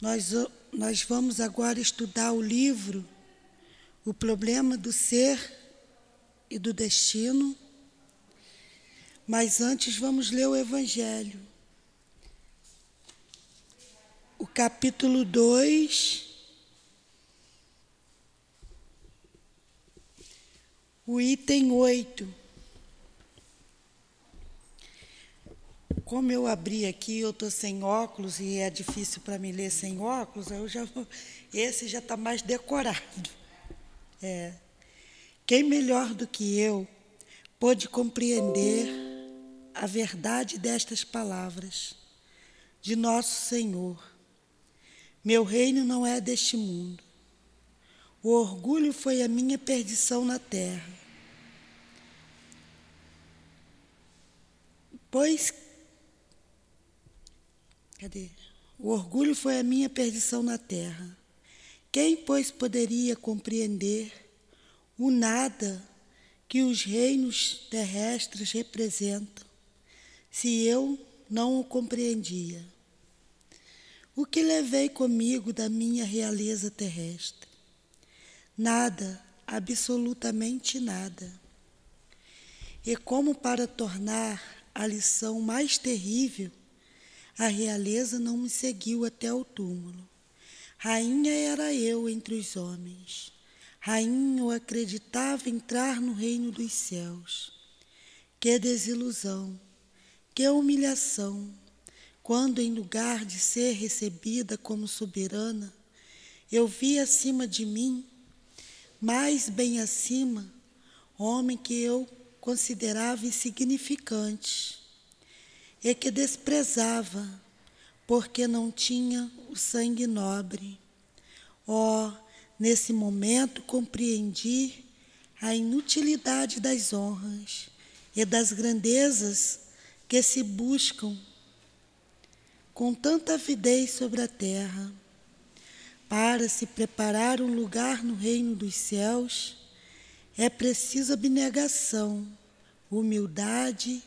Nós, nós vamos agora estudar o livro O Problema do Ser e do Destino. Mas antes vamos ler o Evangelho. O capítulo 2, o item 8. Como eu abri aqui, eu estou sem óculos e é difícil para me ler sem óculos, eu já esse já está mais decorado. É. Quem melhor do que eu pôde compreender a verdade destas palavras de nosso Senhor? Meu reino não é deste mundo. O orgulho foi a minha perdição na terra. Pois Cadê? O orgulho foi a minha perdição na terra. Quem, pois, poderia compreender o nada que os reinos terrestres representam, se eu não o compreendia? O que levei comigo da minha realeza terrestre? Nada, absolutamente nada. E como para tornar a lição mais terrível, a realeza não me seguiu até o túmulo. Rainha era eu entre os homens. Rainha eu acreditava entrar no reino dos céus. Que desilusão, que humilhação, quando em lugar de ser recebida como soberana, eu vi acima de mim, mais bem acima, homem que eu considerava insignificante e que desprezava, porque não tinha o sangue nobre. Oh, nesse momento compreendi a inutilidade das honras e das grandezas que se buscam com tanta avidez sobre a terra. Para se preparar um lugar no reino dos céus, é preciso abnegação, humildade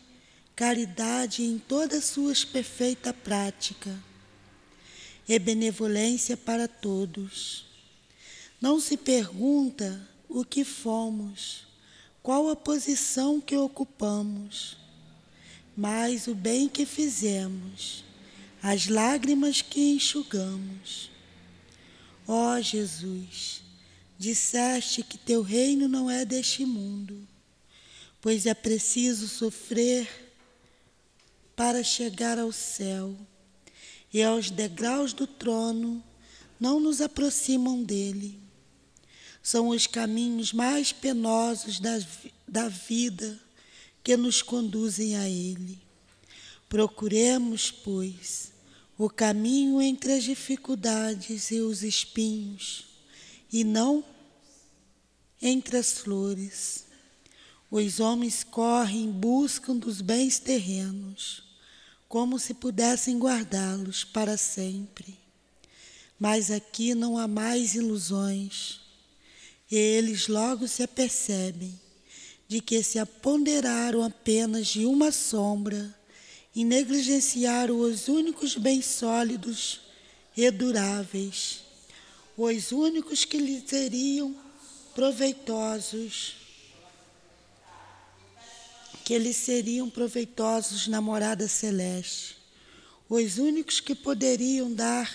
caridade em todas suas perfeita prática e benevolência para todos. Não se pergunta o que fomos, qual a posição que ocupamos, mas o bem que fizemos, as lágrimas que enxugamos. Ó oh, Jesus, disseste que teu reino não é deste mundo, pois é preciso sofrer para chegar ao céu, e aos degraus do trono não nos aproximam dele. São os caminhos mais penosos da, da vida que nos conduzem a ele. Procuremos, pois, o caminho entre as dificuldades e os espinhos, e não entre as flores. Os homens correm em busca dos bens terrenos como se pudessem guardá-los para sempre. Mas aqui não há mais ilusões, e eles logo se apercebem de que se aponderaram apenas de uma sombra e negligenciaram os únicos bens sólidos e duráveis, os únicos que lhes seriam proveitosos que eles seriam proveitosos na morada celeste, os únicos que poderiam dar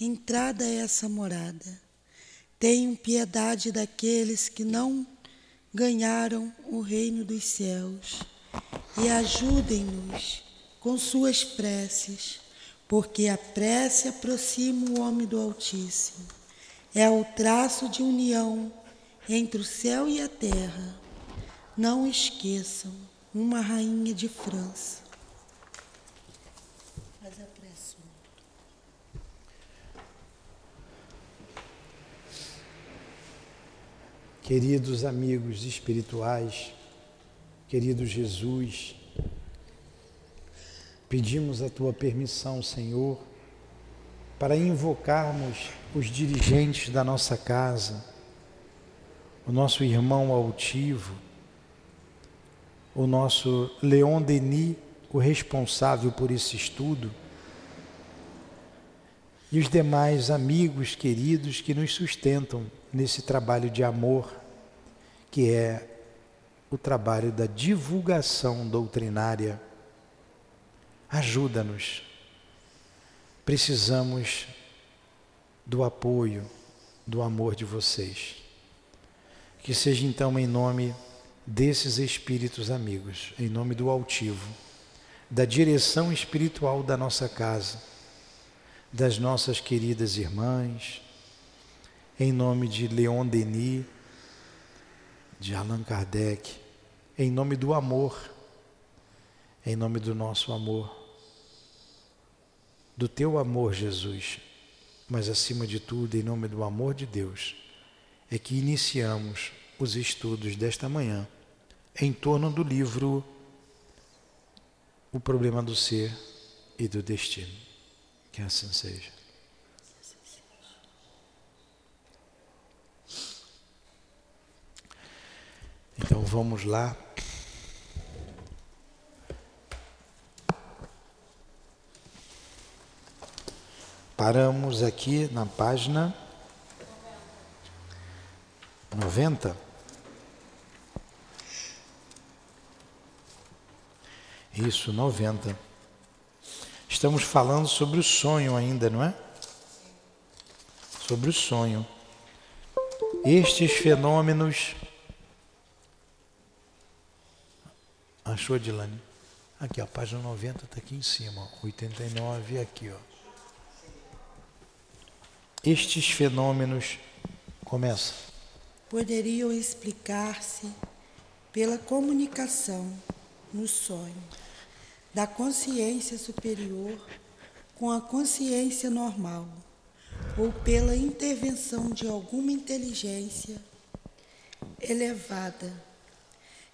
entrada a essa morada. Tenham piedade daqueles que não ganharam o reino dos céus e ajudem-nos com suas preces, porque a prece aproxima o homem do Altíssimo. É o traço de união entre o céu e a terra. Não esqueçam uma rainha de França. Faz a pressa. Queridos amigos espirituais, querido Jesus, pedimos a tua permissão, Senhor, para invocarmos os dirigentes da nossa casa, o nosso irmão altivo, o nosso Leon Denis, o responsável por esse estudo, e os demais amigos queridos que nos sustentam nesse trabalho de amor, que é o trabalho da divulgação doutrinária. Ajuda-nos. Precisamos do apoio, do amor de vocês. Que seja então em nome desses espíritos amigos, em nome do altivo, da direção espiritual da nossa casa das nossas queridas irmãs, em nome de Leon Denis, de Allan Kardec, em nome do amor, em nome do nosso amor, do teu amor, Jesus, mas acima de tudo, em nome do amor de Deus, é que iniciamos os estudos desta manhã em torno do livro O Problema do Ser e do Destino. Que assim seja. Então vamos lá. Paramos aqui na página 90. Isso, 90. Estamos falando sobre o sonho ainda, não é? Sobre o sonho. Estes fenômenos. Achou, Dilane? Aqui, a página 90 está aqui em cima, 89 aqui, ó. Estes fenômenos começa. Poderiam explicar-se pela comunicação no sonho da consciência superior com a consciência normal, ou pela intervenção de alguma inteligência elevada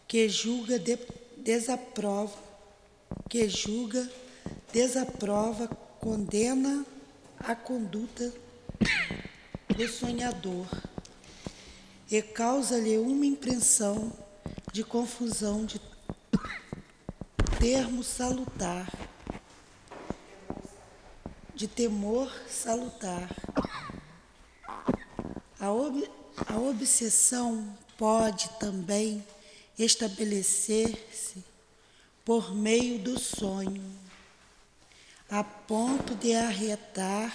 que julga de, desaprova, que julga, desaprova, condena a conduta do sonhador e causa-lhe uma impressão de confusão de termo salutar, de temor salutar. A, ob, a obsessão pode também estabelecer-se por meio do sonho, a ponto de arretar,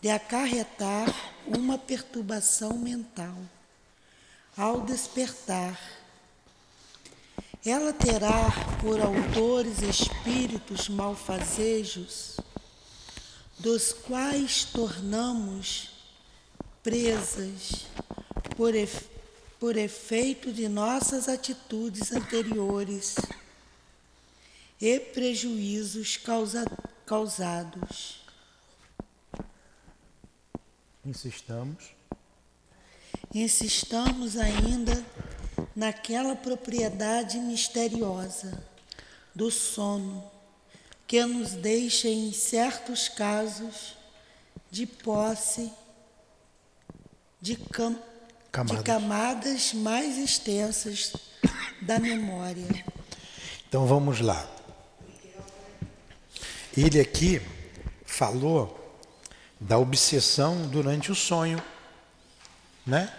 de acarretar uma perturbação mental. Ao despertar, ela terá por autores espíritos malfazejos, dos quais tornamos presas por, efe, por efeito de nossas atitudes anteriores e prejuízos causa, causados. Insistamos. Insistamos ainda naquela propriedade misteriosa do sono que nos deixa, em certos casos, de posse de, cam camadas. de camadas mais extensas da memória. Então vamos lá. Ele aqui falou da obsessão durante o sonho, né?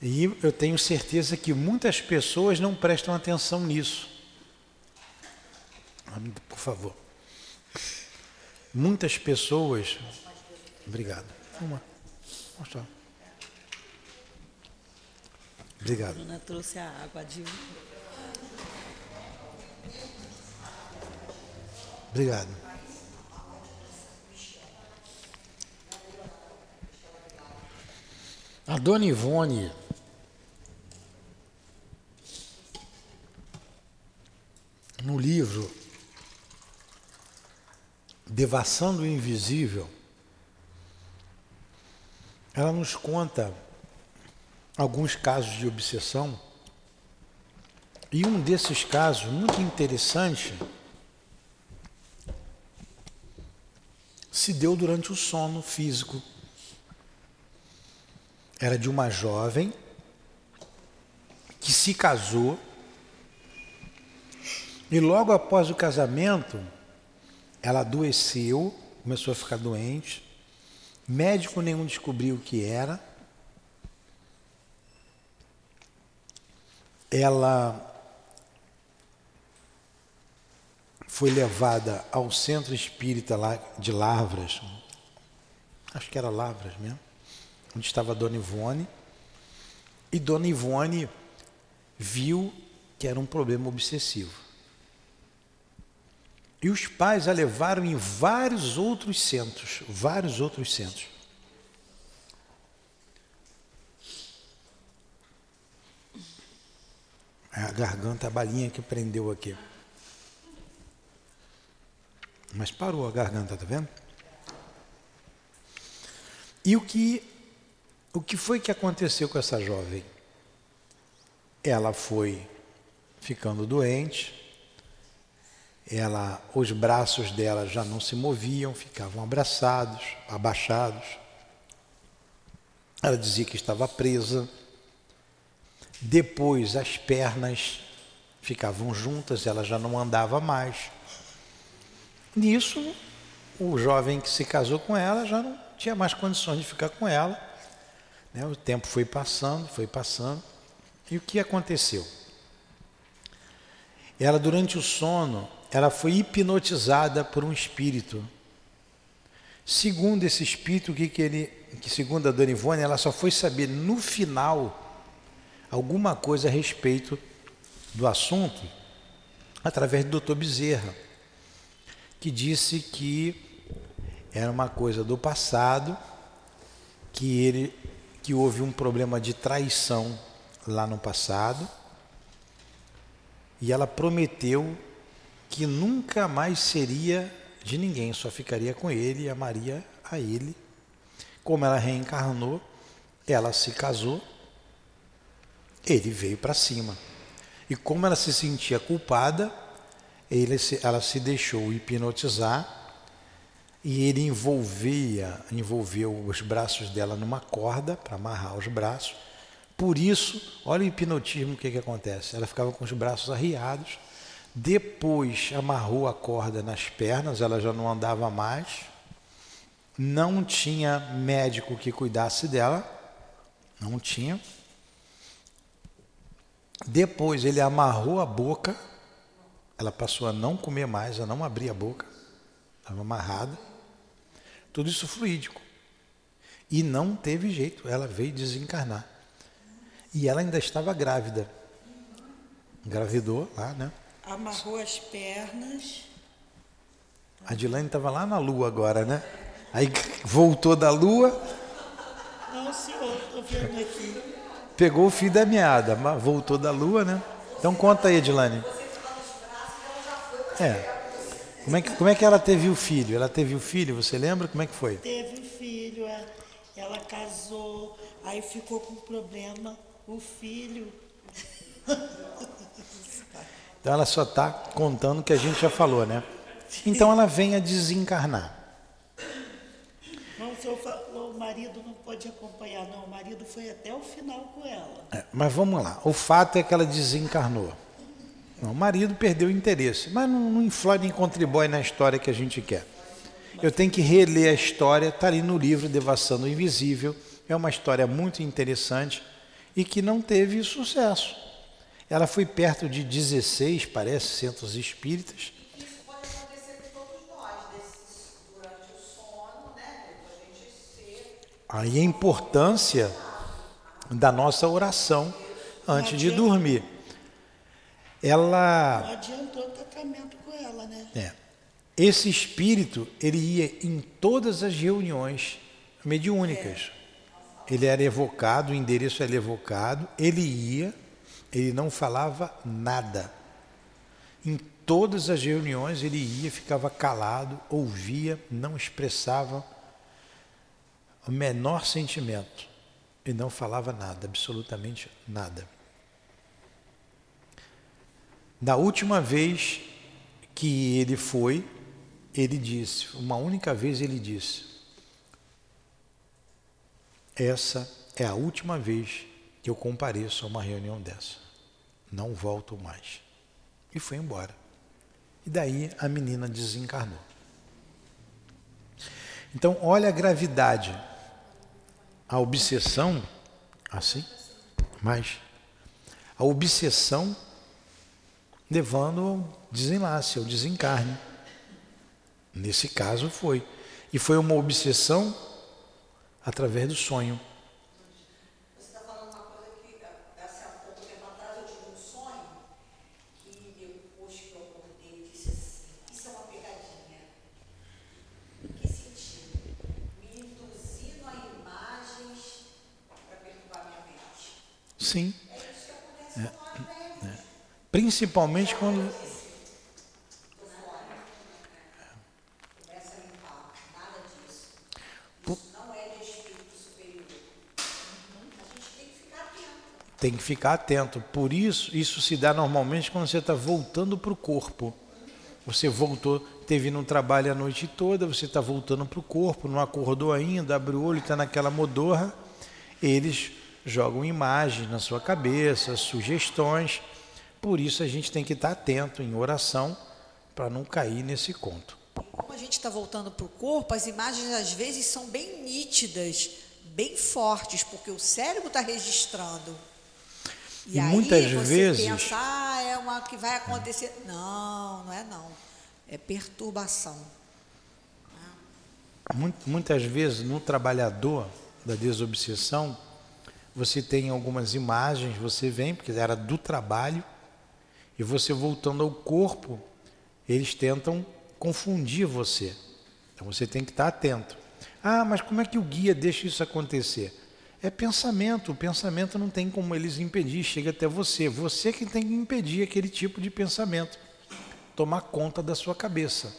E eu tenho certeza que muitas pessoas não prestam atenção nisso. Por favor. Muitas pessoas. Obrigado. Uma. Mostrar. Obrigado. A trouxe a água, Dilma. Obrigado. A dona Ivone no livro Devassando o Invisível, ela nos conta alguns casos de obsessão. E um desses casos, muito interessante, se deu durante o sono físico. Era de uma jovem que se casou e logo após o casamento, ela adoeceu começou a ficar doente. Médico nenhum descobriu o que era. Ela foi levada ao centro espírita lá de Lavras, acho que era Lavras mesmo, onde estava Dona Ivone. E Dona Ivone viu que era um problema obsessivo. E os pais a levaram em vários outros centros, vários outros centros. É a garganta, a balinha que prendeu aqui. Mas parou a garganta, tá vendo? E o que o que foi que aconteceu com essa jovem? Ela foi ficando doente, ela, os braços dela já não se moviam, ficavam abraçados, abaixados. Ela dizia que estava presa. Depois as pernas ficavam juntas, ela já não andava mais. Nisso, o jovem que se casou com ela já não tinha mais condições de ficar com ela. Né? O tempo foi passando, foi passando. E o que aconteceu? Ela, durante o sono, ela foi hipnotizada por um espírito. Segundo esse espírito, que, que ele, que segundo a Dona Ivone, ela só foi saber no final alguma coisa a respeito do assunto através do Dr. Bezerra, que disse que era uma coisa do passado, que ele que houve um problema de traição lá no passado, e ela prometeu que nunca mais seria de ninguém, só ficaria com ele e amaria a ele. Como ela reencarnou, ela se casou, ele veio para cima. E como ela se sentia culpada, se, ela se deixou hipnotizar e ele envolvia, envolveu os braços dela numa corda para amarrar os braços. Por isso, olha o hipnotismo, o que, que acontece? Ela ficava com os braços arriados depois amarrou a corda nas pernas, ela já não andava mais. Não tinha médico que cuidasse dela, não tinha. Depois ele amarrou a boca, ela passou a não comer mais, a não abrir a boca, estava amarrada. Tudo isso fluídico. E não teve jeito, ela veio desencarnar. E ela ainda estava grávida. Engravidou lá, né? Amarrou as pernas. A Dilane estava lá na lua agora, né? Aí voltou da lua. Não, senhor, estou vendo aqui. Pegou o fio da meada, mas voltou da lua, né? Então conta aí, Edilane. É. Como é, que, como é que ela teve o filho? Ela teve o filho, você lembra? Como é que foi? Teve o filho, é. ela casou, aí ficou com problema. O filho Então ela só está contando o que a gente já falou, né? Então ela vem a desencarnar. Não, o, o marido não pode acompanhar, não. O marido foi até o final com ela. É, mas vamos lá. O fato é que ela desencarnou. Não, o marido perdeu o interesse, mas não, não influi nem contribui na história que a gente quer. Eu tenho que reler a história, está ali no livro Devassando o Invisível. É uma história muito interessante e que não teve sucesso. Ela foi perto de 16, parece, centros espíritas. Isso pode acontecer com todos nós, desses, durante o sono, né? A gente ser... Aí a importância da nossa oração antes de dormir. Ela. Não adiantou o tratamento com ela, né? É. Esse espírito, ele ia em todas as reuniões mediúnicas. Ele era evocado, o endereço era evocado, ele ia ele não falava nada. Em todas as reuniões ele ia, ficava calado, ouvia, não expressava o menor sentimento. E não falava nada, absolutamente nada. Na última vez que ele foi, ele disse, uma única vez ele disse: Essa é a última vez eu compareço a uma reunião dessa. Não volto mais. E foi embora. E daí a menina desencarnou. Então, olha a gravidade. A obsessão, assim, mas a obsessão levando ao desenlace, ao desencarne. Nesse caso foi. E foi uma obsessão através do sonho. Você está falando uma coisa que, assim, há pouco tempo atrás eu tive um sonho que depois que eu acordei eu disse assim, isso é uma pegadinha. Em que sentido? Me induzindo a imagens para perturbar minha mente. Sim. É isso que acontece com a mente. Principalmente quando. Começa a limpar. Nada disso. Pu- Isso não é de espírito superior. A gente tem que ficar atento. Por isso, isso se dá normalmente quando você está voltando para o corpo. Você voltou, teve no trabalho a noite toda, você está voltando para o corpo, não acordou ainda, abre o olho, está naquela modorra. Eles jogam imagens na sua cabeça, sugestões. Por isso a gente tem que estar atento em oração para não cair nesse conto. Como a gente está voltando para o corpo, as imagens às vezes são bem nítidas, bem fortes, porque o cérebro está registrando. E, E aí muitas você vezes- pensa, ah, é uma que vai acontecer. Não, não é não. É perturbação. Mu- Muitas vezes no trabalhador da desobsessão, você tem algumas imagens, você vem, porque era do trabalho, e você voltando ao corpo, eles tentam confundir você. Então você tem que estar atento. Ah, mas como é que o guia deixa isso acontecer? É pensamento, o pensamento não tem como eles impedir, chega até você. Você que tem que impedir aquele tipo de pensamento, tomar conta da sua cabeça.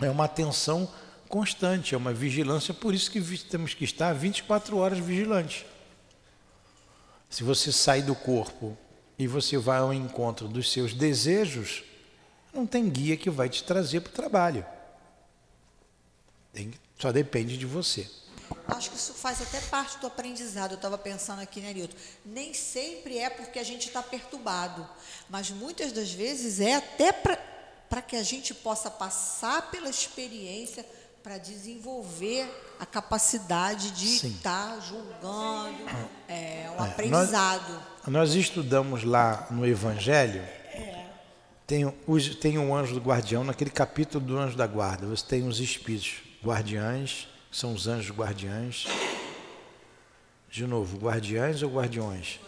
É uma atenção constante, é uma vigilância, por isso que temos que estar 24 horas vigilantes. Se você sai do corpo e você vai ao encontro dos seus desejos, não tem guia que vai te trazer para o trabalho. Tem- só depende de você. Acho que isso faz até parte do aprendizado. Eu estava pensando aqui, né, Nilton? Nem sempre é porque a gente está perturbado, mas muitas das vezes é até para que a gente possa passar pela experiência para desenvolver a capacidade de Sim. estar julgando. É um nós- aprendizado. Nós estudamos lá no Evangelho, tem, os, tem um anjo do guardião, naquele capítulo do anjo da guarda, você tem os espíritos guardiães, são os anjos guardiães. De novo, guardiães ou guardiões?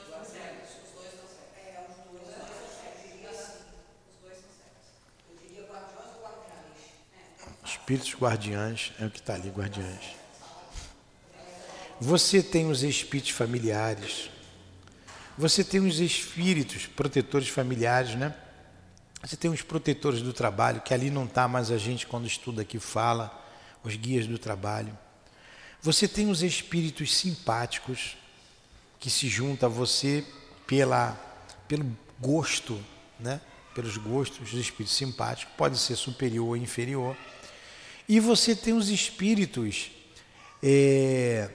Espíritos guardiães, é o que está ali, guardiães. Você tem os espíritos familiares. Você tem os espíritos protetores familiares, né? Você tem os protetores do trabalho, que ali não está, mas a gente, quando estuda aqui, fala, os guias do trabalho. Você tem os espíritos simpáticos, que se juntam a você pela, pelo gosto, né? pelos gostos dos espíritos simpáticos, pode ser superior ou inferior. E você tem os espíritos, é,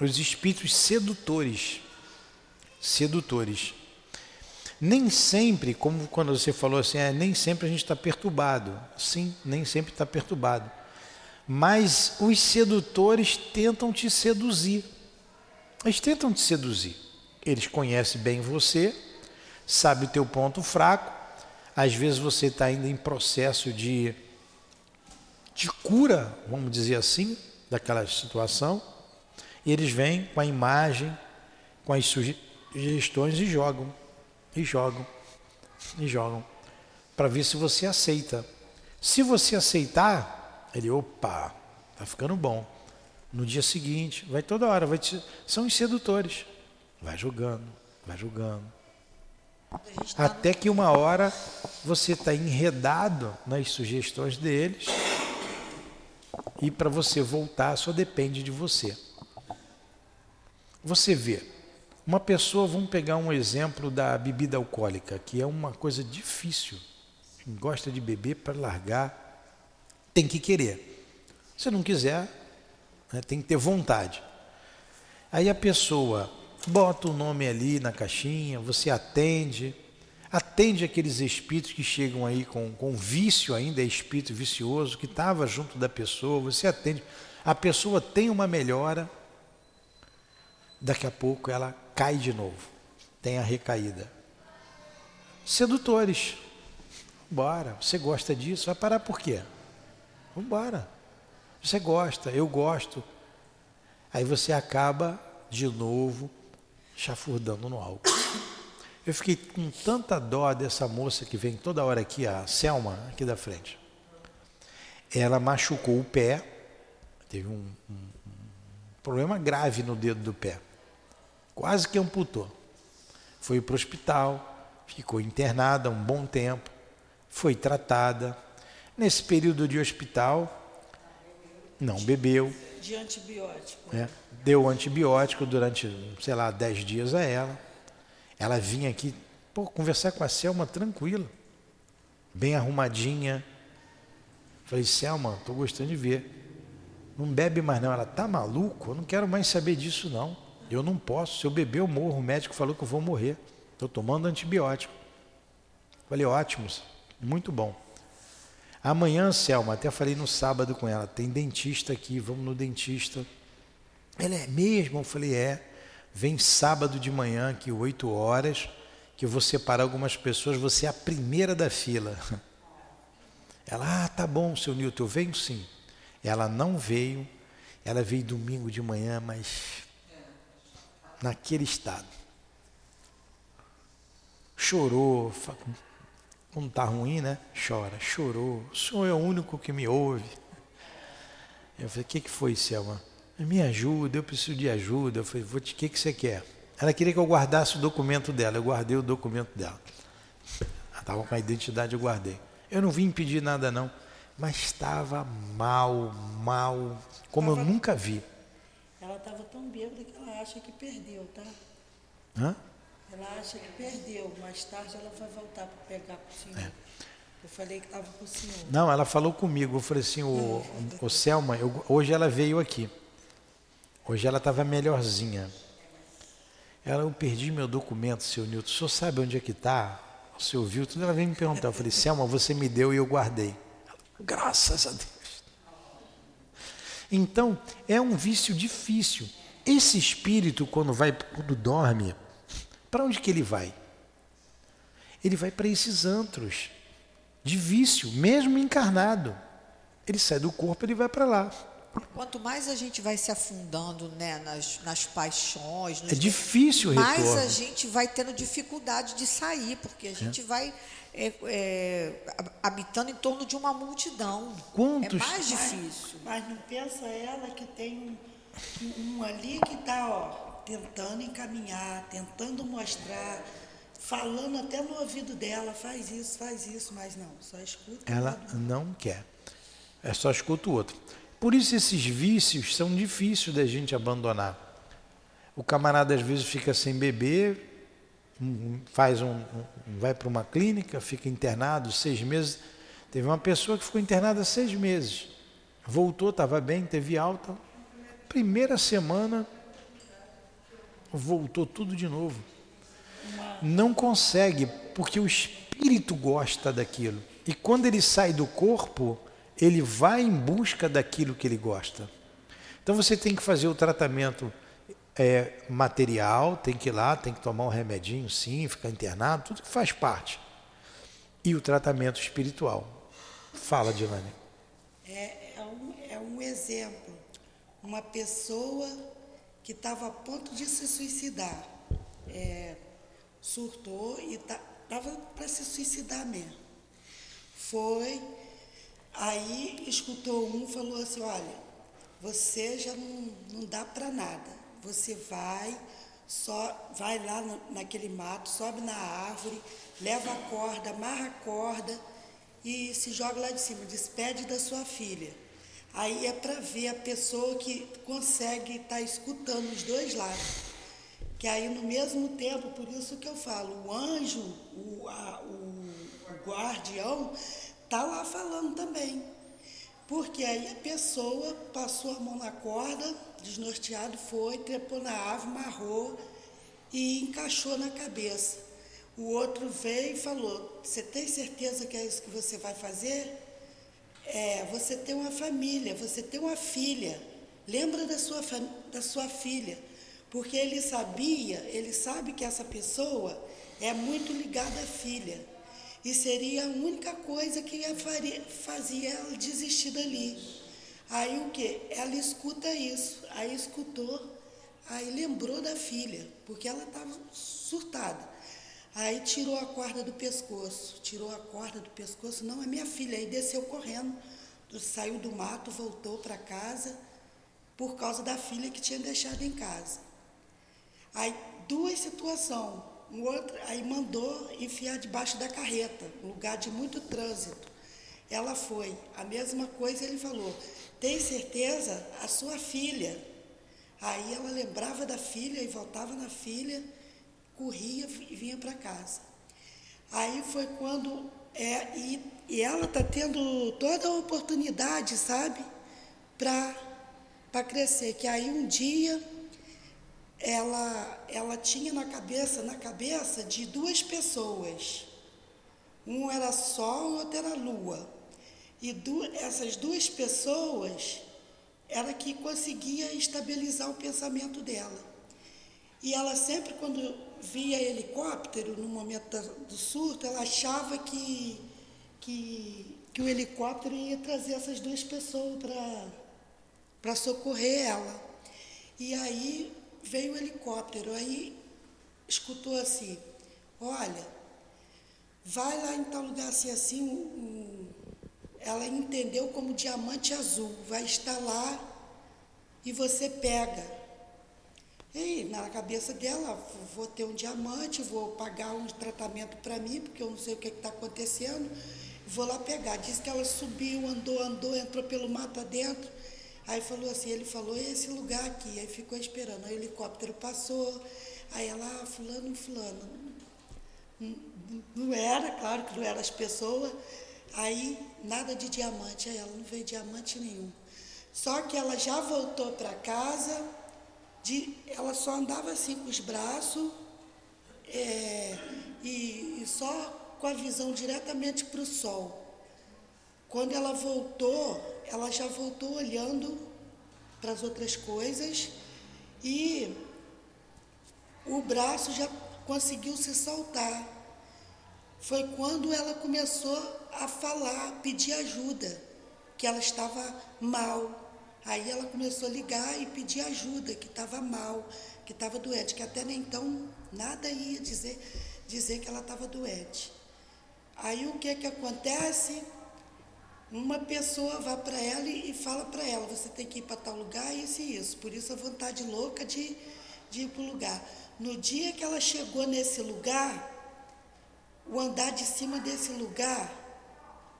os espíritos sedutores, sedutores. Nem sempre, como quando você falou assim, é, nem sempre a gente está perturbado. Sim, nem sempre está perturbado. Mas os sedutores tentam te seduzir. Eles tentam te seduzir. Eles conhecem bem você, sabem o teu ponto fraco. Às vezes você está ainda em processo de, de cura, vamos dizer assim, daquela situação. E eles vêm com a imagem, com as sugestões e jogam, e jogam, e jogam, para ver se você aceita. Se você aceitar, ele, opa, tá ficando bom. No dia seguinte, vai toda hora, vai te, são os sedutores. Vai jogando, vai jogando. Tá Até que uma hora você está enredado nas sugestões deles e para você voltar só depende de você. Você vê, uma pessoa, vamos pegar um exemplo da bebida alcoólica, que é uma coisa difícil. Quem gosta de beber para largar tem que querer. Se não quiser, né, tem que ter vontade. Aí a pessoa bota o nome ali na caixinha, você atende, Atende aqueles espíritos que chegam aí com, com vício ainda, é espírito vicioso, que estava junto da pessoa, você atende. A pessoa tem uma melhora, daqui a pouco ela cai de novo, tem a recaída. Sedutores, bora, você gosta disso, vai parar por quê? Vambora. Você gosta, eu gosto. Aí você acaba de novo chafurdando no álcool. Eu fiquei com tanta dó dessa moça que vem toda hora aqui, a Selma, aqui da frente. Ela machucou o pé, teve um, um, um problema grave no dedo do pé, quase que amputou. Foi para o hospital, ficou internada um bom tempo, foi tratada. Nesse período de hospital, não bebeu. De antibiótico. É, deu antibiótico durante, sei lá, 10 dias a ela. Ela vinha aqui, pô, conversar com a Selma tranquila, bem arrumadinha. Falei, Selma, estou gostando de ver. Não bebe mais não. Ela, tá maluco? Eu não quero mais saber disso não. Eu não posso. Se eu beber, eu morro. O médico falou que eu vou morrer. Estou tomando antibiótico. Falei, ótimo, muito bom. Amanhã, Selma, até falei no sábado com ela, tem dentista aqui, vamos no dentista. Ela é mesmo? Eu falei, é. Vem sábado de manhã, aqui, 8 horas, que eu vou separar algumas pessoas, você é a primeira da fila. Ela, ah, tá bom, seu Nilton, eu venho sim. Ela não veio, ela veio domingo de manhã, mas naquele estado. Chorou, quando está ruim, né? Chora, chorou. O Senhor é o único que me ouve. Eu falei, o que, que foi, Selma? Me ajuda, eu preciso de ajuda. Eu falei, o que, que você quer? Ela queria que eu guardasse o documento dela. Eu guardei o documento dela. Ela estava com a identidade, eu guardei. Eu não vim pedir nada, não. Mas estava mal, mal, como tava, eu nunca vi. Ela estava tão bêbada que ela acha que perdeu, tá? Hã? Ela acha que perdeu. Mais tarde ela vai voltar para pegar para o senhor. É. Eu falei que estava com o senhor. Não, ela falou comigo. Eu falei assim, o, o Selma, eu, hoje ela veio aqui. Hoje ela estava melhorzinha. Ela, eu perdi meu documento, seu Nilton. O senhor sabe onde é que está? O senhor viu tudo? Ela veio me perguntar. Eu falei, Selma, você me deu e eu guardei. Graças a Deus. Então, é um vício difícil. Esse espírito, quando vai, quando dorme, para onde que ele vai? Ele vai para esses antros de vício, mesmo encarnado. Ele sai do corpo, ele vai para lá. Quanto mais a gente vai se afundando né, nas, nas paixões, nos... é difícil o mais retorno. a gente vai tendo dificuldade de sair, porque a gente é. vai é, é, habitando em torno de uma multidão. Quantos? É mais difícil. Mas, mas não pensa ela que tem um, um ali que está tentando encaminhar, tentando mostrar, falando até no ouvido dela, faz isso, faz isso, mas não, só escuta. Ela não quer. É só escuta o outro. Por isso esses vícios são difíceis da gente abandonar. O camarada às vezes fica sem beber, faz um, vai para uma clínica, fica internado seis meses. Teve uma pessoa que ficou internada seis meses, voltou, estava bem, teve alta. Primeira semana voltou tudo de novo. Não consegue, porque o espírito gosta daquilo. E quando ele sai do corpo, ele vai em busca daquilo que ele gosta. Então você tem que fazer o tratamento é, material, tem que ir lá, tem que tomar um remedinho, sim, ficar internado, tudo que faz parte. E o tratamento espiritual. Fala, Dilane. É, é, um, é um exemplo. Uma pessoa que estava a ponto de se suicidar. É, surtou e estava para se suicidar mesmo. Foi Aí escutou um falou assim, olha, você já não, não dá para nada. Você vai, só vai lá no, naquele mato, sobe na árvore, leva a corda, amarra a corda e se joga lá de cima, despede da sua filha. Aí é para ver a pessoa que consegue estar tá escutando os dois lados. Que aí no mesmo tempo, por isso que eu falo, o anjo, o, a, o, o guardião, Está lá falando também. Porque aí a pessoa passou a mão na corda, desnorteado foi, trepou na árvore, marrou e encaixou na cabeça. o outro veio e falou: Você tem certeza que é isso que você vai fazer? É, você tem uma família, você tem uma filha. Lembra da sua, da sua filha. Porque ele sabia, ele sabe que essa pessoa é muito ligada à filha. E seria a única coisa que faria, fazia ela desistir dali. Aí o que? Ela escuta isso. Aí escutou, aí lembrou da filha, porque ela estava surtada. Aí tirou a corda do pescoço, tirou a corda do pescoço, não é minha filha, aí desceu correndo, saiu do mato, voltou para casa, por causa da filha que tinha deixado em casa. Aí duas situações, um outro, aí mandou enfiar debaixo da carreta, um lugar de muito trânsito. Ela foi, a mesma coisa ele falou, tem certeza? A sua filha. Aí ela lembrava da filha e voltava na filha corria e vinha para casa. Aí foi quando. É, e, e ela está tendo toda a oportunidade, sabe, para crescer. Que aí um dia ela, ela tinha na cabeça, na cabeça de duas pessoas. Um era sol, o outro era lua. E du essas duas pessoas era que conseguia estabilizar o pensamento dela. E ela sempre, quando via helicóptero no momento do surto, ela achava que, que, que o helicóptero ia trazer essas duas pessoas para socorrer ela. E aí veio o helicóptero, aí escutou assim, olha, vai lá em tal lugar assim, assim, um, ela entendeu como diamante azul, vai estar lá e você pega. E na cabeça dela, vou ter um diamante, vou pagar um tratamento para mim, porque eu não sei o que está acontecendo, vou lá pegar. Diz que ela subiu, andou, andou, entrou pelo mato adentro. Aí falou assim, ele falou, esse lugar aqui. Aí ficou esperando. Aí o helicóptero passou, aí ela, ah, fulano, fulano. Não era, claro que não eram as pessoas. Aí nada de diamante, aí ela não veio diamante nenhum. Só que ela já voltou para casa de, ela só andava assim com os braços é, e, e só com a visão diretamente para o sol. Quando ela voltou, ela já voltou olhando para as outras coisas e o braço já conseguiu se soltar. Foi quando ela começou a falar, pedir ajuda, que ela estava mal, Aí ela começou a ligar e pedir ajuda, que estava mal, que estava doente, que até nem então nada ia dizer, dizer que ela estava doente. Aí o que que acontece? Uma pessoa vai para ela e fala para ela, você tem que ir para tal lugar, isso e isso. Por isso a vontade louca de, de ir para o lugar. No dia que ela chegou nesse lugar, o andar de cima desse lugar,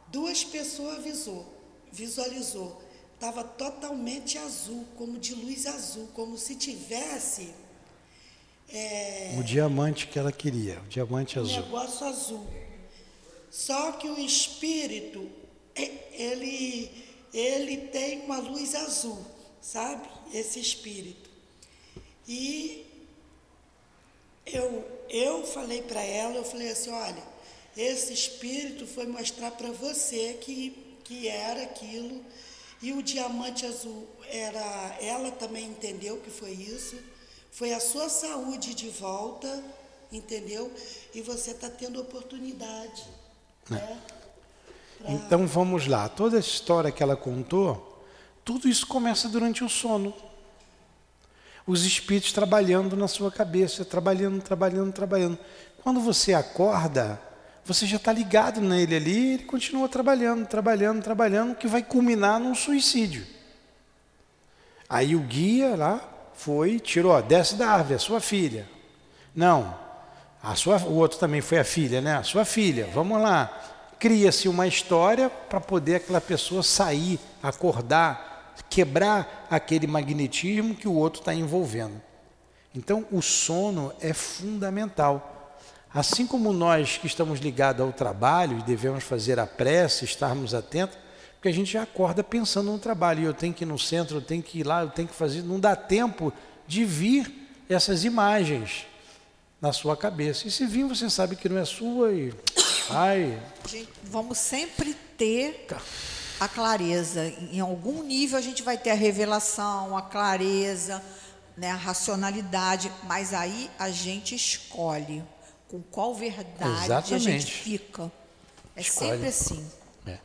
duas pessoas avisou, visualizou estava totalmente azul, como de luz azul, como se tivesse. É, o diamante que ela queria, o diamante um azul. negócio azul. Só que o espírito, ele, ele tem uma luz azul, sabe? Esse espírito. E eu, eu falei para ela, eu falei assim, olha, esse espírito foi mostrar para você que, que era aquilo e o diamante azul era, ela também entendeu que foi isso. Foi a sua saúde de volta, entendeu? E você está tendo oportunidade. É. Né? Pra... Então vamos lá. Toda a história que ela contou, tudo isso começa durante o sono. Os espíritos trabalhando na sua cabeça, trabalhando, trabalhando, trabalhando. Quando você acorda, você já está ligado nele ali, ele continua trabalhando, trabalhando, trabalhando, que vai culminar num suicídio. Aí o guia lá foi, tirou, desce da árvore, a sua filha. Não, a sua, o outro também foi a filha, né? A sua filha, vamos lá. Cria-se uma história para poder aquela pessoa sair, acordar, quebrar aquele magnetismo que o outro está envolvendo. Então, o sono é fundamental. Assim como nós que estamos ligados ao trabalho e devemos fazer a prece, estarmos atentos, porque a gente já acorda pensando no trabalho, e eu tenho que ir no centro, eu tenho que ir lá, eu tenho que fazer, não dá tempo de vir essas imagens. na sua cabeça. E se vir, você sabe que não é sua e. Ai. Gente, vamos sempre ter a clareza. Em algum nível a gente vai ter a revelação, a clareza, né, a racionalidade, mas aí a gente escolhe com qual verdade Exatamente. a gente fica. É Escolhe. sempre assim. É.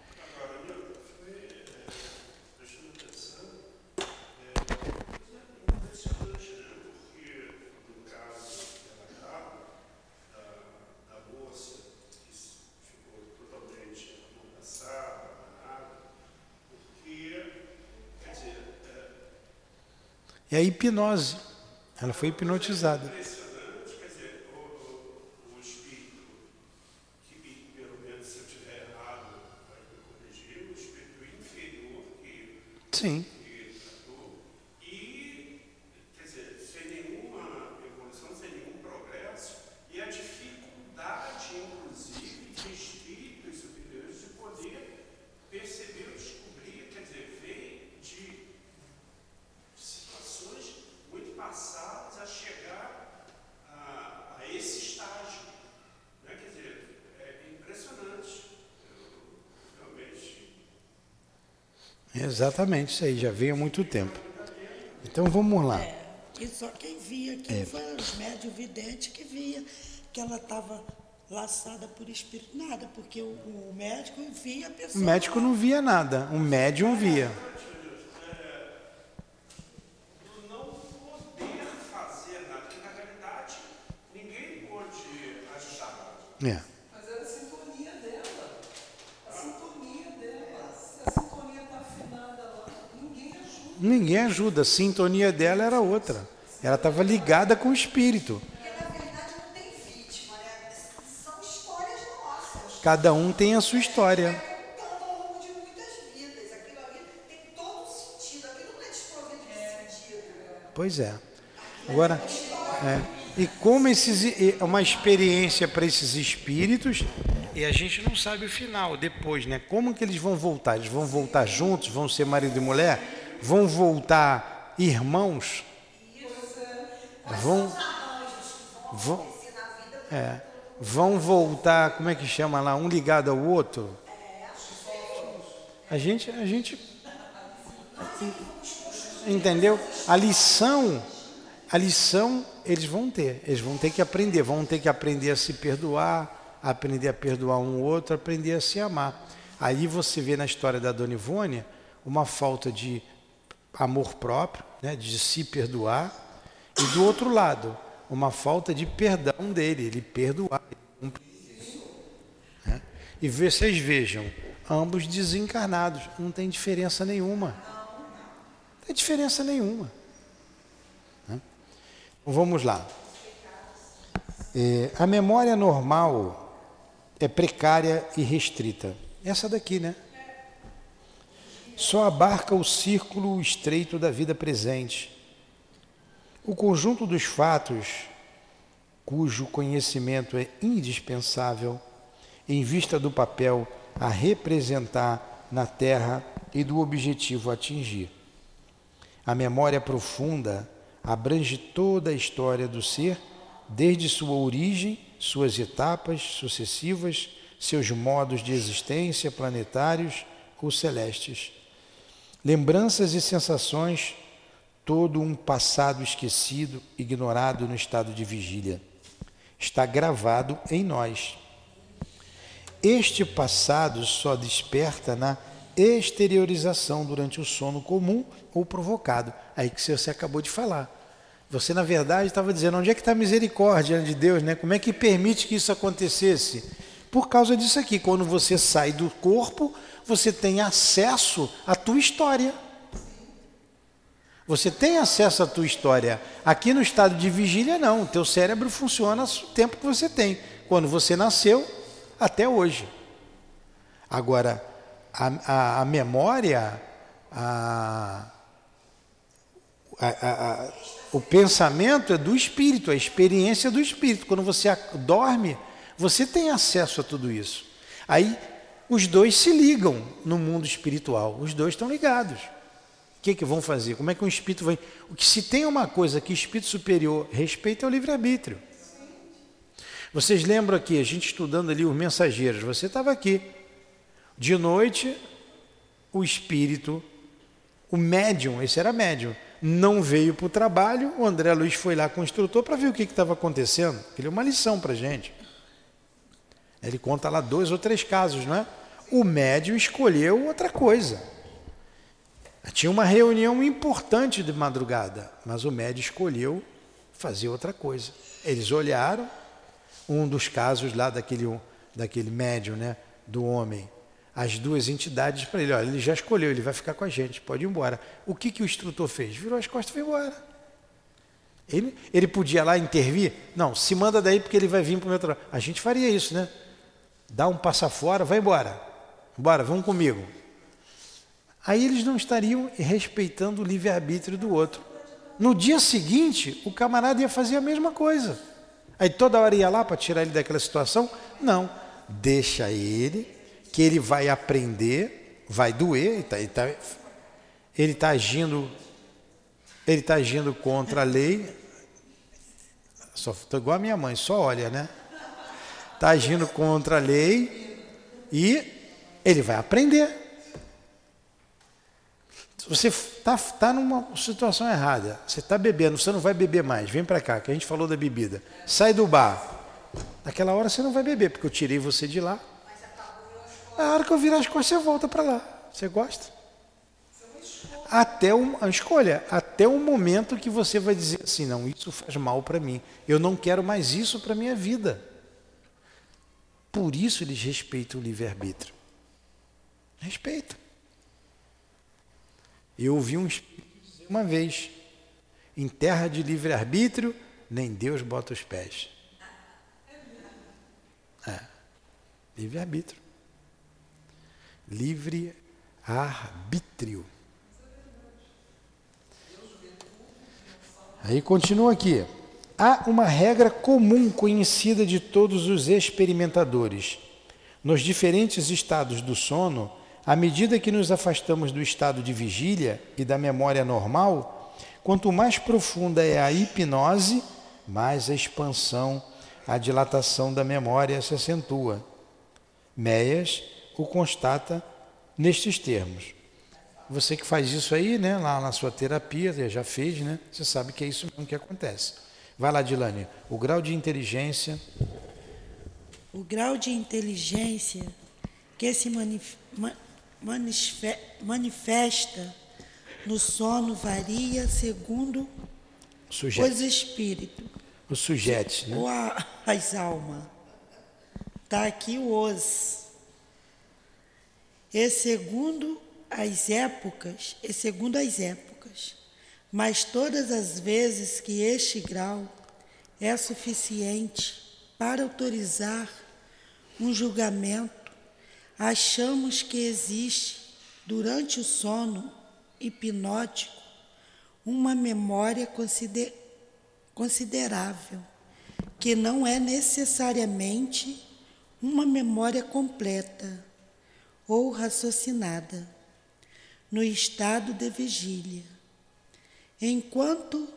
É a hipnose. Ela foi hipnotizada. impressionante, quer dizer, o, o, o espírito, que pelo menos se eu estiver errado, vai me corrigir, o espírito inferior que, Sim. que tratou, e, quer dizer, sem nenhuma evolução, sem nenhum progresso, e a dificuldade, inclusive, de espíritos superiores de poder perceber ou descobrir, quer dizer, ver de situações muito passadas a chegar a, a esse estágio. Né? Quer dizer, é impressionante. Eu, realmente. Exatamente, isso aí já veio há muito tempo. Então vamos lá. E só quem via aqui É. foi os médios videntes que via que ela estava laçada por espírito. Nada, porque o, o médico via a O pessoa. médico não via nada, o médium via. do não poder fazer nada, que na realidade ninguém pôde ajudar. É. Mas era a sintonia dela. A sintonia dela. Se a sintonia está afinada lá, ninguém ajuda. Ninguém ajuda, a sintonia dela era outra. Ela estava ligada com o espírito. Cada um tem a sua história. Pois é. Agora, é, e como esses, é uma experiência para esses espíritos, e a gente não sabe o final depois, né? Como que eles vão voltar? Eles vão voltar juntos? Vão ser marido e mulher? Vão voltar irmãos? Vão, vão, é, vão voltar, como é que chama lá? Um ligado ao outro? A gente, a gente Entendeu? A lição, a lição eles vão ter, eles vão ter que aprender, vão ter que aprender a se perdoar, aprender a perdoar um outro, aprender a se amar. Aí você vê na história da Dona Ivone uma falta de amor próprio, né, de se perdoar, e do outro lado, uma falta de perdão dele, ele perdoar. ele né? E vocês vejam, ambos desencarnados, não tem diferença nenhuma. Não tem diferença nenhuma. né? Então, vamos lá. É, a memória normal é precária e restrita. Essa daqui, né? Só abarca o círculo estreito da vida presente. O conjunto dos fatos, cujo conhecimento é indispensável, em vista do papel a representar na Terra e do objetivo a atingir. A memória profunda abrange toda a história do ser, desde sua origem, suas etapas sucessivas, seus modos de existência planetários ou celestes. Lembranças e sensações, todo um passado esquecido, ignorado no estado de vigília. Está gravado em nós. Este passado só desperta na exteriorização durante o sono comum ou provocado. Aí que você acabou de falar. Você, na verdade, estava dizendo onde é que está a misericórdia de Deus, né? Como é que permite que isso acontecesse? Por causa disso aqui, quando você sai do corpo, você tem acesso à tua história. Você tem acesso à tua história. Aqui no estado de vigília, não. O teu cérebro funciona o tempo que você tem. Quando você nasceu, até hoje. Agora, a, a, a memória, a, o pensamento é do espírito, a experiência é do espírito. Quando você dorme, você tem acesso a tudo isso. Aí, os dois se ligam no mundo espiritual. Os dois estão ligados. O que, que vão fazer? Como é que um espírito vai. O que se tem uma coisa que o espírito superior respeita é o livre-arbítrio. Vocês lembram aqui, a gente estudando ali os mensageiros, você estava aqui. De noite, o espírito, o médium, esse era médium, não veio para o trabalho, o André Luiz foi lá com o instrutor para ver o que estava acontecendo. Ele é uma lição para a gente. Ele conta lá dois ou três casos, não é? O médium escolheu outra coisa. Tinha uma reunião importante de madrugada, mas o médium escolheu fazer outra coisa. Eles olharam, um dos casos lá daquele, daquele médium, né, do homem, as duas entidades para ele, olha, ele já escolheu, ele vai ficar com a gente, pode ir embora. O que, que o instrutor fez? Virou as costas e foi embora. Ele, ele podia lá intervir? Não, se manda daí porque ele vai vir para o meu trabalho. A gente faria isso, né? Dá um passa fora, vai embora. Bora, vamos comigo. Aí eles não estariam respeitando o livre-arbítrio do outro. No dia seguinte, o camarada ia fazer a mesma coisa. Aí toda hora ia lá para tirar ele daquela situação? Não. Deixa ele que ele vai aprender, vai doer, ele está tá, ele tá agindo, ele está agindo contra a lei. Só igual a minha mãe, só olha, né? Está agindo contra a lei e ele vai aprender. Você está tá numa situação errada, você está bebendo, você não vai beber mais, vem para cá, que a gente falou da bebida. Sai do bar. Naquela hora você não vai beber, porque eu tirei você de lá, a hora que eu virar as costas, você volta para lá. Você gosta? Até um, a escolha, até o momento que você vai dizer assim, não, isso faz mal para mim. Eu não quero mais isso para minha vida. Por isso eles respeitam o livre-arbítrio. Respeito. Eu ouvi um uma vez, em terra de livre-arbítrio, nem Deus bota os pés. É. Livre-arbítrio livre arbítrio. Aí continua aqui. Há uma regra comum conhecida de todos os experimentadores. Nos diferentes estados do sono, à medida que nos afastamos do estado de vigília e da memória normal, quanto mais profunda é a hipnose, mais a expansão, a dilatação da memória se acentua. Meias o constata nestes termos. Você que faz isso aí, né, lá na sua terapia, já fez, né? Você sabe que é isso mesmo que acontece. Vai lá, Dilane. O grau de inteligência. O grau de inteligência que se manif manifesta no sono varia segundo Sujeito. os espíritos. Os sujeitos, né? Ou a, as almas. Está aqui o os e segundo as épocas, e segundo as épocas, mas todas as vezes que este grau é suficiente para autorizar um julgamento, achamos que existe durante o sono hipnótico uma memória consider considerável, que não é necessariamente uma memória completa ou raciocinada, no estado de vigília, enquanto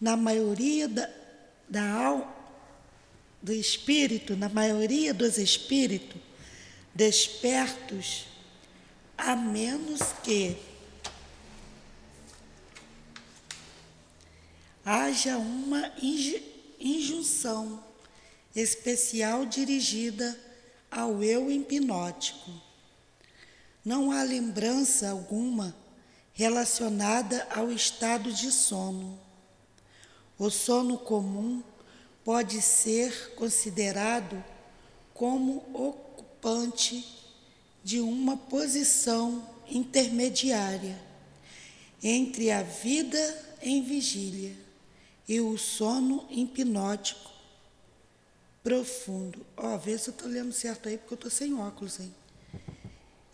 na maioria da, da alma, do espírito, na maioria dos espíritos despertos, a menos que haja uma injunção especial dirigida ao eu hipnótico. Não há lembrança alguma relacionada ao estado de sono. O sono comum pode ser considerado como ocupante de uma posição intermediária entre a vida em vigília e o sono hipnótico profundo. Ó, oh, vê se eu estou lendo certo aí, porque eu estou sem óculos, hein?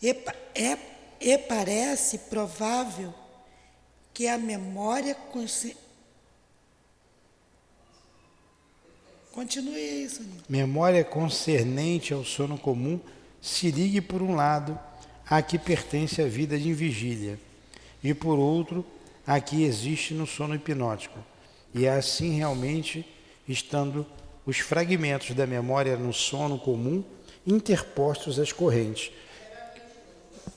E, é, e parece provável que a memória. Continue isso. Memória concernente ao sono comum se ligue por um lado a que pertence a vida de vigília e por outro a que existe no sono hipnótico. E é assim realmente estando os fragmentos da memória no sono comum interpostos às correntes.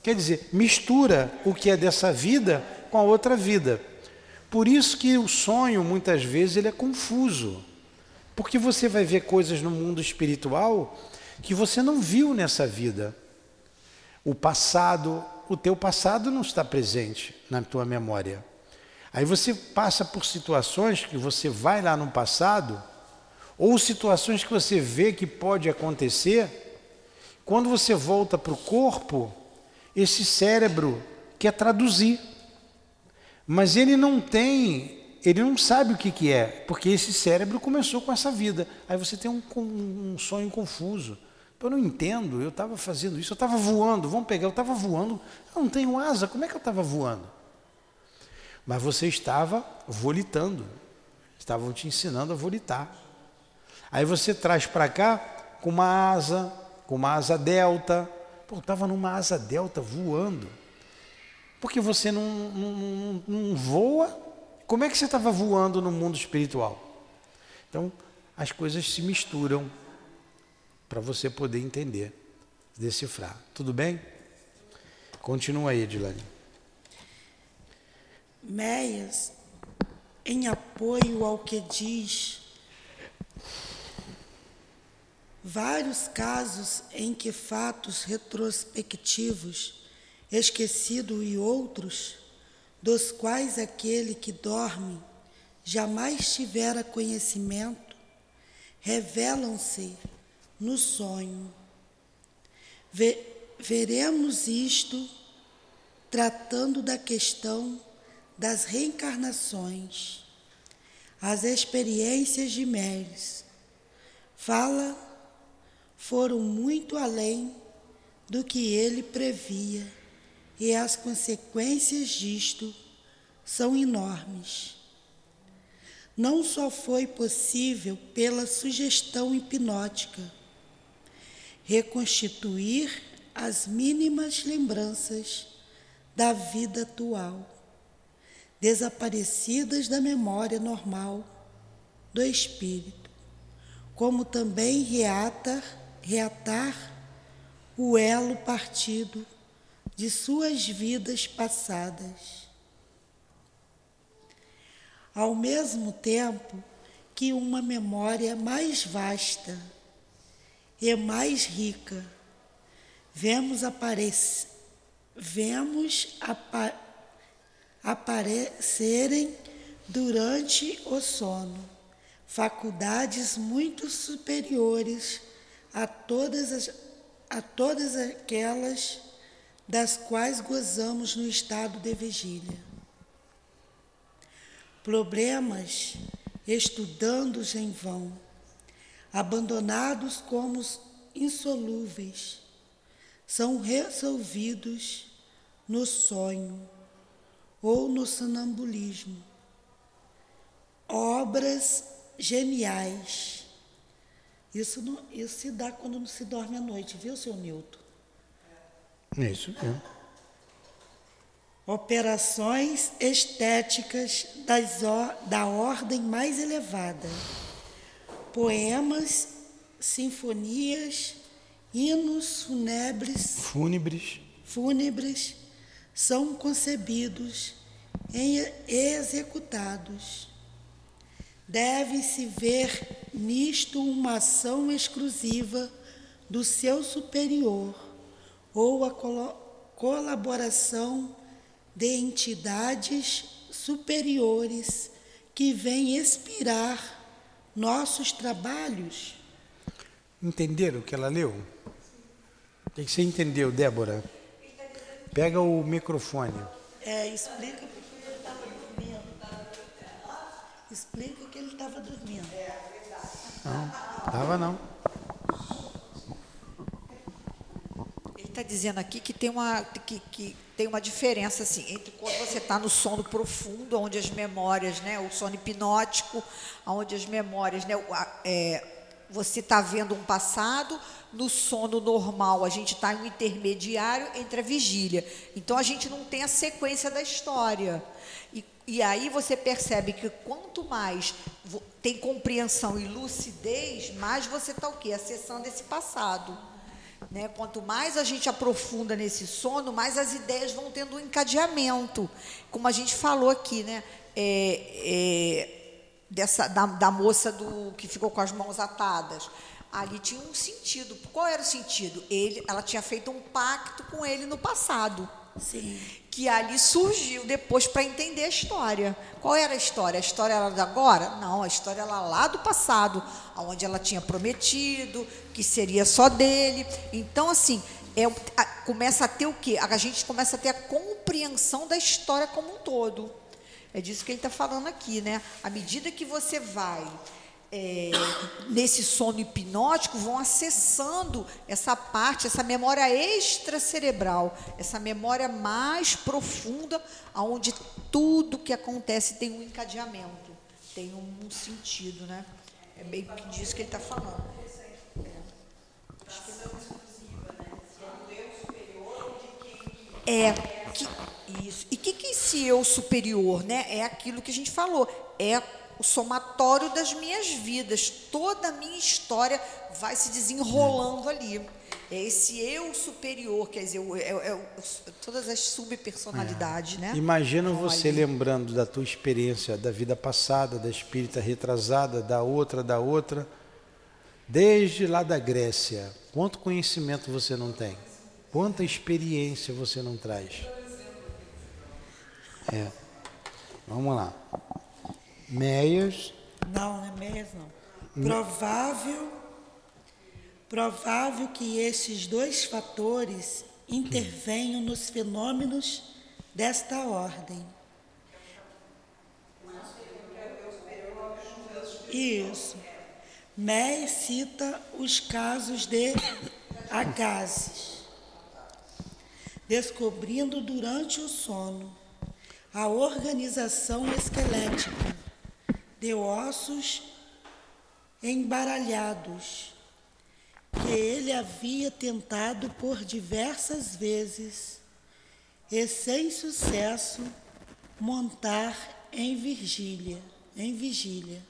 Quer dizer, mistura o que é dessa vida com a outra vida. Por isso que o sonho, muitas vezes, ele é confuso. Porque você vai ver coisas no mundo espiritual que você não viu nessa vida. O passado, o teu passado não está presente na tua memória. Aí você passa por situações que você vai lá no passado, ou situações que você vê que pode acontecer, quando você volta para o corpo, esse cérebro quer traduzir. Mas ele não tem, ele não sabe o que, que é, porque esse cérebro começou com essa vida. Aí você tem um, um sonho confuso. Eu não entendo, eu estava fazendo isso, eu estava voando, vamos pegar, eu estava voando, eu não tenho asa, como é que eu estava voando? Mas você estava volitando, estavam te ensinando a volitar. Aí você traz para cá com uma asa, com uma asa delta. Pô, estava numa asa delta voando. Porque você não, não, não, voa. Como é que você estava voando no mundo espiritual? Então, as coisas se misturam para você poder entender, decifrar. Tudo bem? Continua aí, Edilane. Meias, em apoio ao que diz vários casos em que fatos retrospectivos, esquecidos e outros, dos quais aquele que dorme jamais tivera conhecimento, revelam-se no sonho. Ve veremos isto tratando da questão das reencarnações, as experiências de Meres. Fala foram muito além do que ele previa, e as consequências disto são enormes. Não só foi possível, pela sugestão hipnótica, reconstituir as mínimas lembranças da vida atual, desaparecidas da memória normal do espírito, como também reatar reatar o elo partido de suas vidas passadas. Ao mesmo tempo que uma memória mais vasta e mais rica, vemos, aparecer, vemos apa, aparecerem durante o sono faculdades muito superiores a todas, as, a todas aquelas das quais gozamos no estado de vigília. Problemas estudando-os em vão, abandonados como insolúveis, são resolvidos no sonho ou no sonambulismo. Obras geniais isso, não, isso se dá quando não se dorme à noite, viu, seu Nilton? É isso mesmo. Operações estéticas das, da ordem mais elevada. Poemas, sinfonias, hinos fúnebres, fúnebres, fúnebres são concebidos e executados Deve-se ver nisto uma ação exclusiva do seu superior ou a colaboração de entidades superiores que vêm inspirar nossos trabalhos. Entenderam o que ela leu? O que você entendeu, Débora? Pega o microfone. É, explica. Explica estava dormindo. Não, estava não. Ele está dizendo aqui que tem uma, que, que tem uma diferença assim, entre quando você está no sono profundo, onde as memórias, né, o sono hipnótico, onde as memórias, né, é, você está vendo um passado, no sono normal a gente está em um intermediário entre a vigília. Então a gente não tem a sequência da história. E E aí você percebe que quanto mais tem compreensão e lucidez, mais você está o quê? Acessando esse passado. Né? Quanto mais a gente aprofunda nesse sono, mais as ideias vão tendo um encadeamento. Como a gente falou aqui, né? É, é, dessa, da, da moça do que ficou com as mãos atadas. Ali tinha um sentido. Qual era o sentido? Ele, ela tinha feito um pacto com ele no passado Sim. que ali surgiu depois para entender a história. Qual era a história? A história era de agora? Não, a história era lá do passado, onde ela tinha prometido que seria só dele. Então, assim, é, a- começa a ter o quê? A gente começa a ter a compreensão da história como um todo. É disso que ele está falando aqui, né? À medida que você vai é, nesse sono hipnótico, vão acessando essa parte, essa memória extracerebral, essa memória mais profunda, onde tudo que acontece tem um encadeamento, tem um sentido, né? É bem que disso que ele está falando. É que isso. E o que, que esse eu superior, né? É aquilo que a gente falou. É o somatório das minhas vidas. Toda a minha história vai se desenrolando ali. É esse eu superior, quer dizer, é, é o- todas as subpersonalidades, né? Imagina Estão você lembrando da tua experiência da vida passada, da espírita retrasada, da outra, da outra, desde lá da Grécia. Quanto conhecimento você não tem? Quanta experiência você não traz? É. Vamos lá. Meias, Não, não é mesmo. Provável, provável que esses dois fatores intervenham nos fenômenos desta ordem. Isso. May cita os casos de Agassiz, descobrindo durante o sono a organização esquelética de ossos embaralhados, que ele havia tentado por diversas vezes e sem sucesso montar em vigília, em vigília.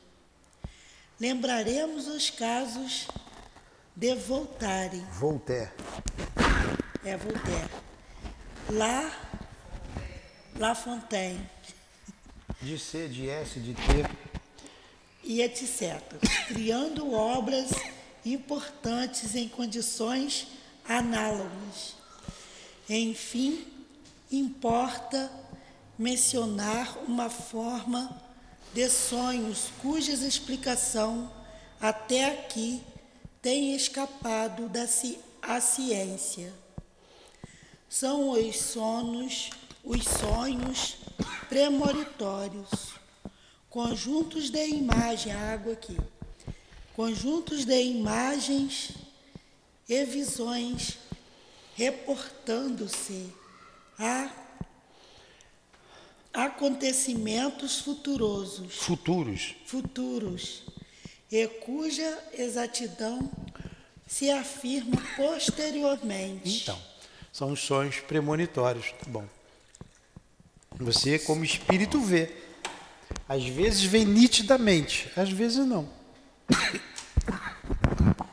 Lembraremos os casos de Voltaire, Voltaire. é Voltaire, La, La Fontaine, De C, de S, de T. e etc., criando obras importantes em condições análogas. Enfim, importa mencionar uma forma de sonhos cuja explicação até aqui tem escapado da ci- à ciência. São os sonos, os sonhos premonitórios, conjuntos de imagem, a água aqui, conjuntos de imagens e visões reportando-se a acontecimentos futurosos, Futuros. futuros, e cuja exatidão se afirma posteriormente. Então, são os sonhos premonitórios. Tá bom. Você, como espírito, vê. Às vezes vem nitidamente, às vezes não.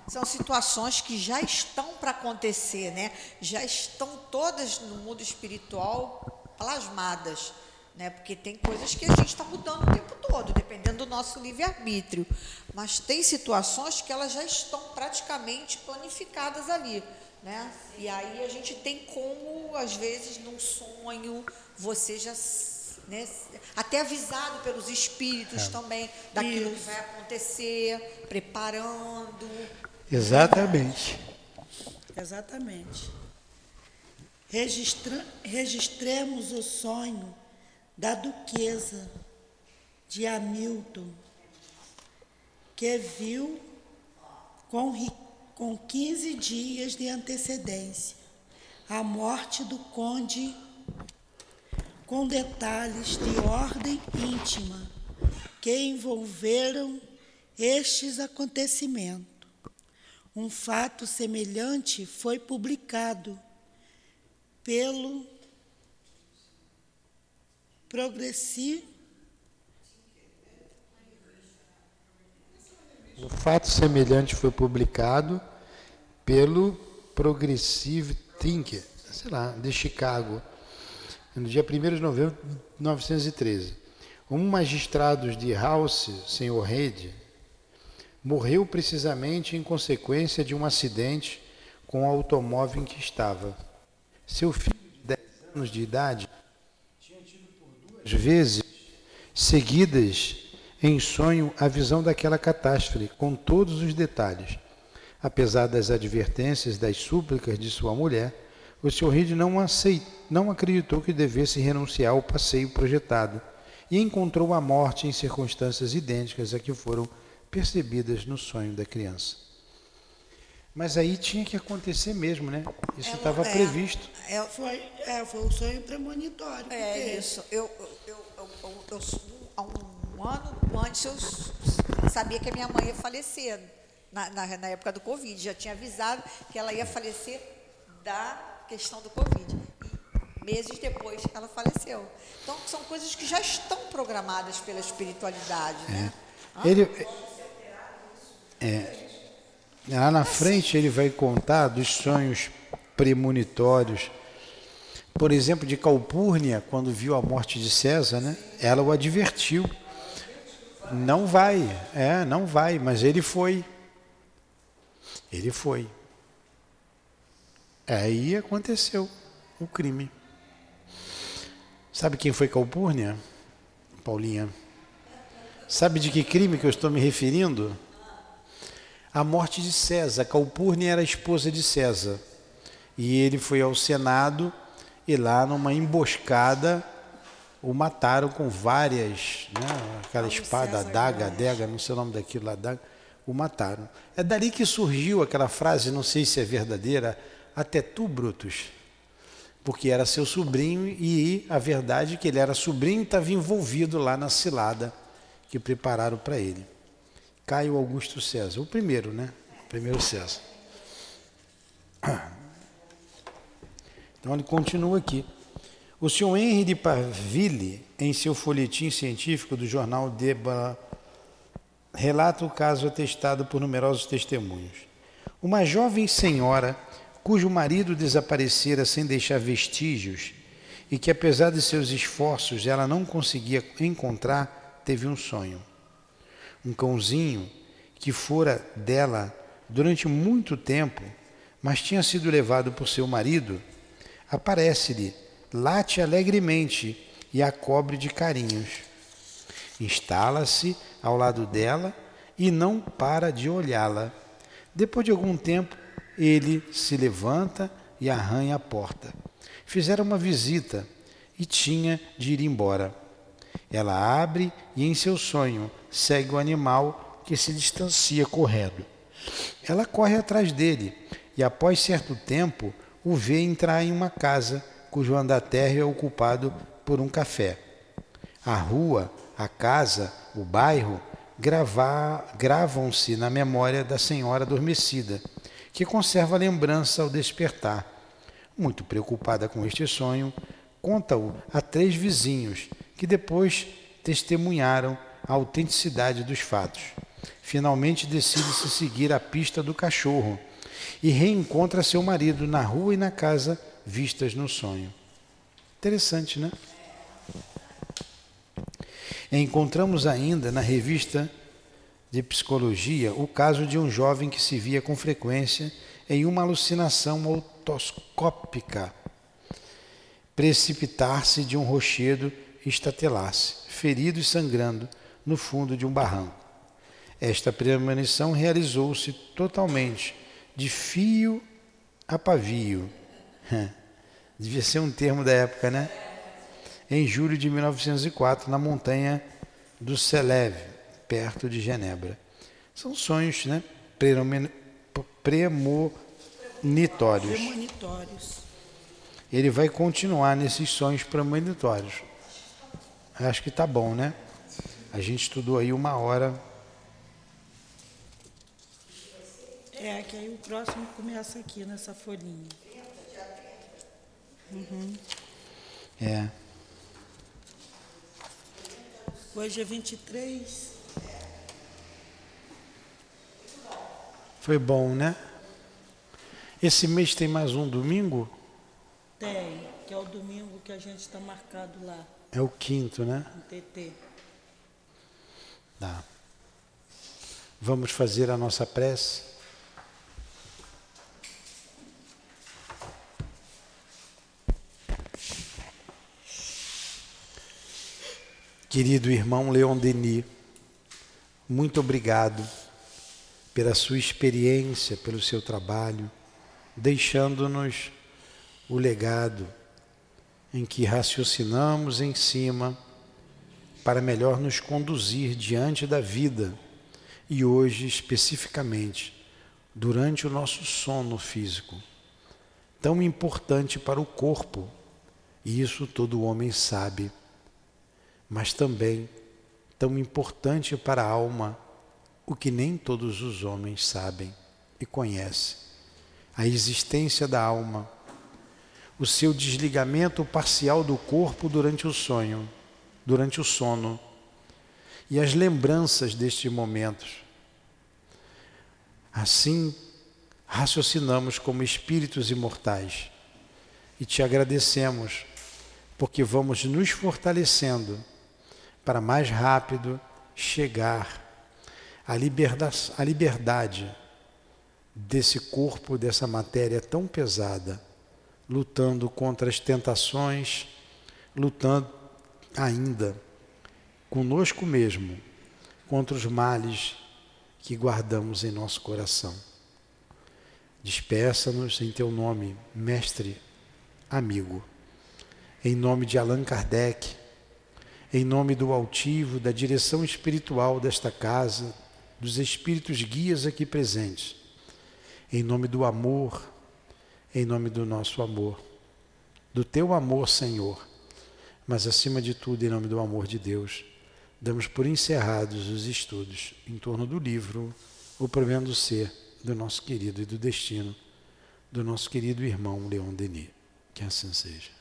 São situações que já estão para acontecer, né? Já estão todas no mundo espiritual plasmadas, né? Porque tem coisas que a gente está mudando o tempo todo, dependendo do nosso livre-arbítrio. Mas tem situações que elas já estão praticamente planificadas ali, né? E aí a gente tem como, às vezes, num sonho, você já né, até avisado pelos espíritos também daquilo que Isso. vai acontecer, preparando. Exatamente. Exatamente. Registra- registremos o sonho da duquesa de Hamilton, que viu com, com 15 dias de antecedência a morte do conde, com detalhes de ordem íntima que envolveram estes acontecimentos. Um fato semelhante foi publicado pelo Progressi. Um fato semelhante foi publicado pelo Progressive Thinker, sei lá, de Chicago no dia 1 de novembro de 1913. Um magistrado de House, senhor Reid, morreu precisamente em consequência de um acidente com o automóvel em que estava. Seu filho de 10 anos de idade tinha tido por duas vezes seguidas em sonho a visão daquela catástrofe, com todos os detalhes. Apesar das advertências, das súplicas de sua mulher, o Sr. Reed não, aceitou, não acreditou que devesse renunciar ao passeio projetado e encontrou a morte em circunstâncias idênticas a que foram percebidas no sonho da criança. Mas aí tinha que acontecer mesmo, né? Isso estava é, previsto. É, Foi, é, foi o sonho premonitório. é isso. Eu, eu, eu, eu, eu- eu- há um ano antes eu sabia que a minha mãe ia falecer, na, na, na época do Covid. Já tinha avisado que ela ia falecer da questão do Covid. E meses depois ela faleceu. Então, são coisas que já estão programadas pela espiritualidade, né? Ele, é, lá na frente ele vai contar dos sonhos premonitórios. Por exemplo, de Calpurnia, quando viu a morte de César, né? Ela o advertiu. Não vai, é, não vai, mas ele foi. Ele foi. Aí aconteceu o crime. Sabe quem foi Calpurnia? Paulinha. Sabe de que crime que eu estou me referindo? A morte de César. Calpurnia era a esposa de César. E ele foi ao Senado e lá numa emboscada o mataram com várias, né, aquela espada, adaga, adega, não sei o nome daquilo, adaga, o mataram. É dali que surgiu aquela frase, não sei se é verdadeira, até tu, Brutus, porque era seu sobrinho e a verdade é que ele era sobrinho e estava envolvido lá na cilada que prepararam para ele. Caio Augusto César, o primeiro, né? O primeiro César. Então ele continua aqui. O senhor Henry de Parville, em seu folhetim científico do jornal Deba, relata o caso atestado por numerosos testemunhos. Uma jovem senhora, cujo marido desaparecera sem deixar vestígios e que, apesar de seus esforços, ela não conseguia encontrar, teve um sonho. Um cãozinho que fora dela durante muito tempo, mas tinha sido levado por seu marido, aparece-lhe, late alegremente e a cobre de carinhos. Instala-se ao lado dela e não para de olhá-la. Depois de algum tempo, ele se levanta e arranha a porta. Fizeram uma visita e tinha de ir embora. Ela abre e, em seu sonho, segue o animal que se distancia correndo. Ela corre atrás dele e, após certo tempo, o vê entrar em uma casa cujo andar térreo é ocupado por um café. A rua, a casa, o bairro gravam-se na memória da senhora adormecida, que conserva a lembrança ao despertar. Muito preocupada com este sonho, conta-o a três vizinhos, que depois testemunharam a autenticidade dos fatos. Finalmente decide-se seguir a pista do cachorro e reencontra seu marido na rua e na casa vistas no sonho. Interessante, né? Encontramos ainda na revista de psicologia o caso de um jovem que se via com frequência em uma alucinação autoscópica precipitar-se de um rochedo e estatelar-se, ferido e sangrando, no fundo de um barranco. Esta premonição realizou-se totalmente, de fio a pavio. Devia ser um termo da época, né? Em julho de 1904, na montanha do Celeve, perto de Genebra. São sonhos, né? Premonitórios. Premonitórios. Ele vai continuar nesses sonhos premonitórios. Acho que tá bom, né? A gente estudou aí uma hora. É, que aí o próximo começa aqui nessa folhinha. É. Hoje é 23. Foi bom, né? Esse mês tem mais um domingo? Tem, que é o domingo que a gente está marcado lá, É o quinto, né? no TT. Tá. Vamos fazer a nossa prece? Querido irmão Leon Denis, muito obrigado pela sua experiência, pelo seu trabalho, deixando-nos o legado em que raciocinamos em cima para melhor nos conduzir diante da vida e hoje especificamente durante o nosso sono físico, tão importante para o corpo, e isso todo homem sabe, mas também tão importante para a alma, o que nem todos os homens sabem e conhecem. A existência da alma, o seu desligamento parcial do corpo durante o sonho, durante o sono, e as lembranças destes momentos. Assim, raciocinamos como espíritos imortais e te agradecemos, porque vamos nos fortalecendo para mais rápido chegar à liberdade, à liberdade desse corpo, dessa matéria tão pesada, lutando contra as tentações, lutando ainda conosco mesmo contra os males que guardamos em nosso coração. Despeça-nos em teu nome, mestre, amigo. Em nome de Allan Kardec, em nome do altivo, da direção espiritual desta casa, dos espíritos guias aqui presentes, em nome do amor, em nome do nosso amor, do teu amor, Senhor, mas acima de tudo, em nome do amor de Deus, damos por encerrados os estudos em torno do livro O Problema do Ser, do nosso querido e do destino, do nosso querido irmão Leon Denis. Que assim seja.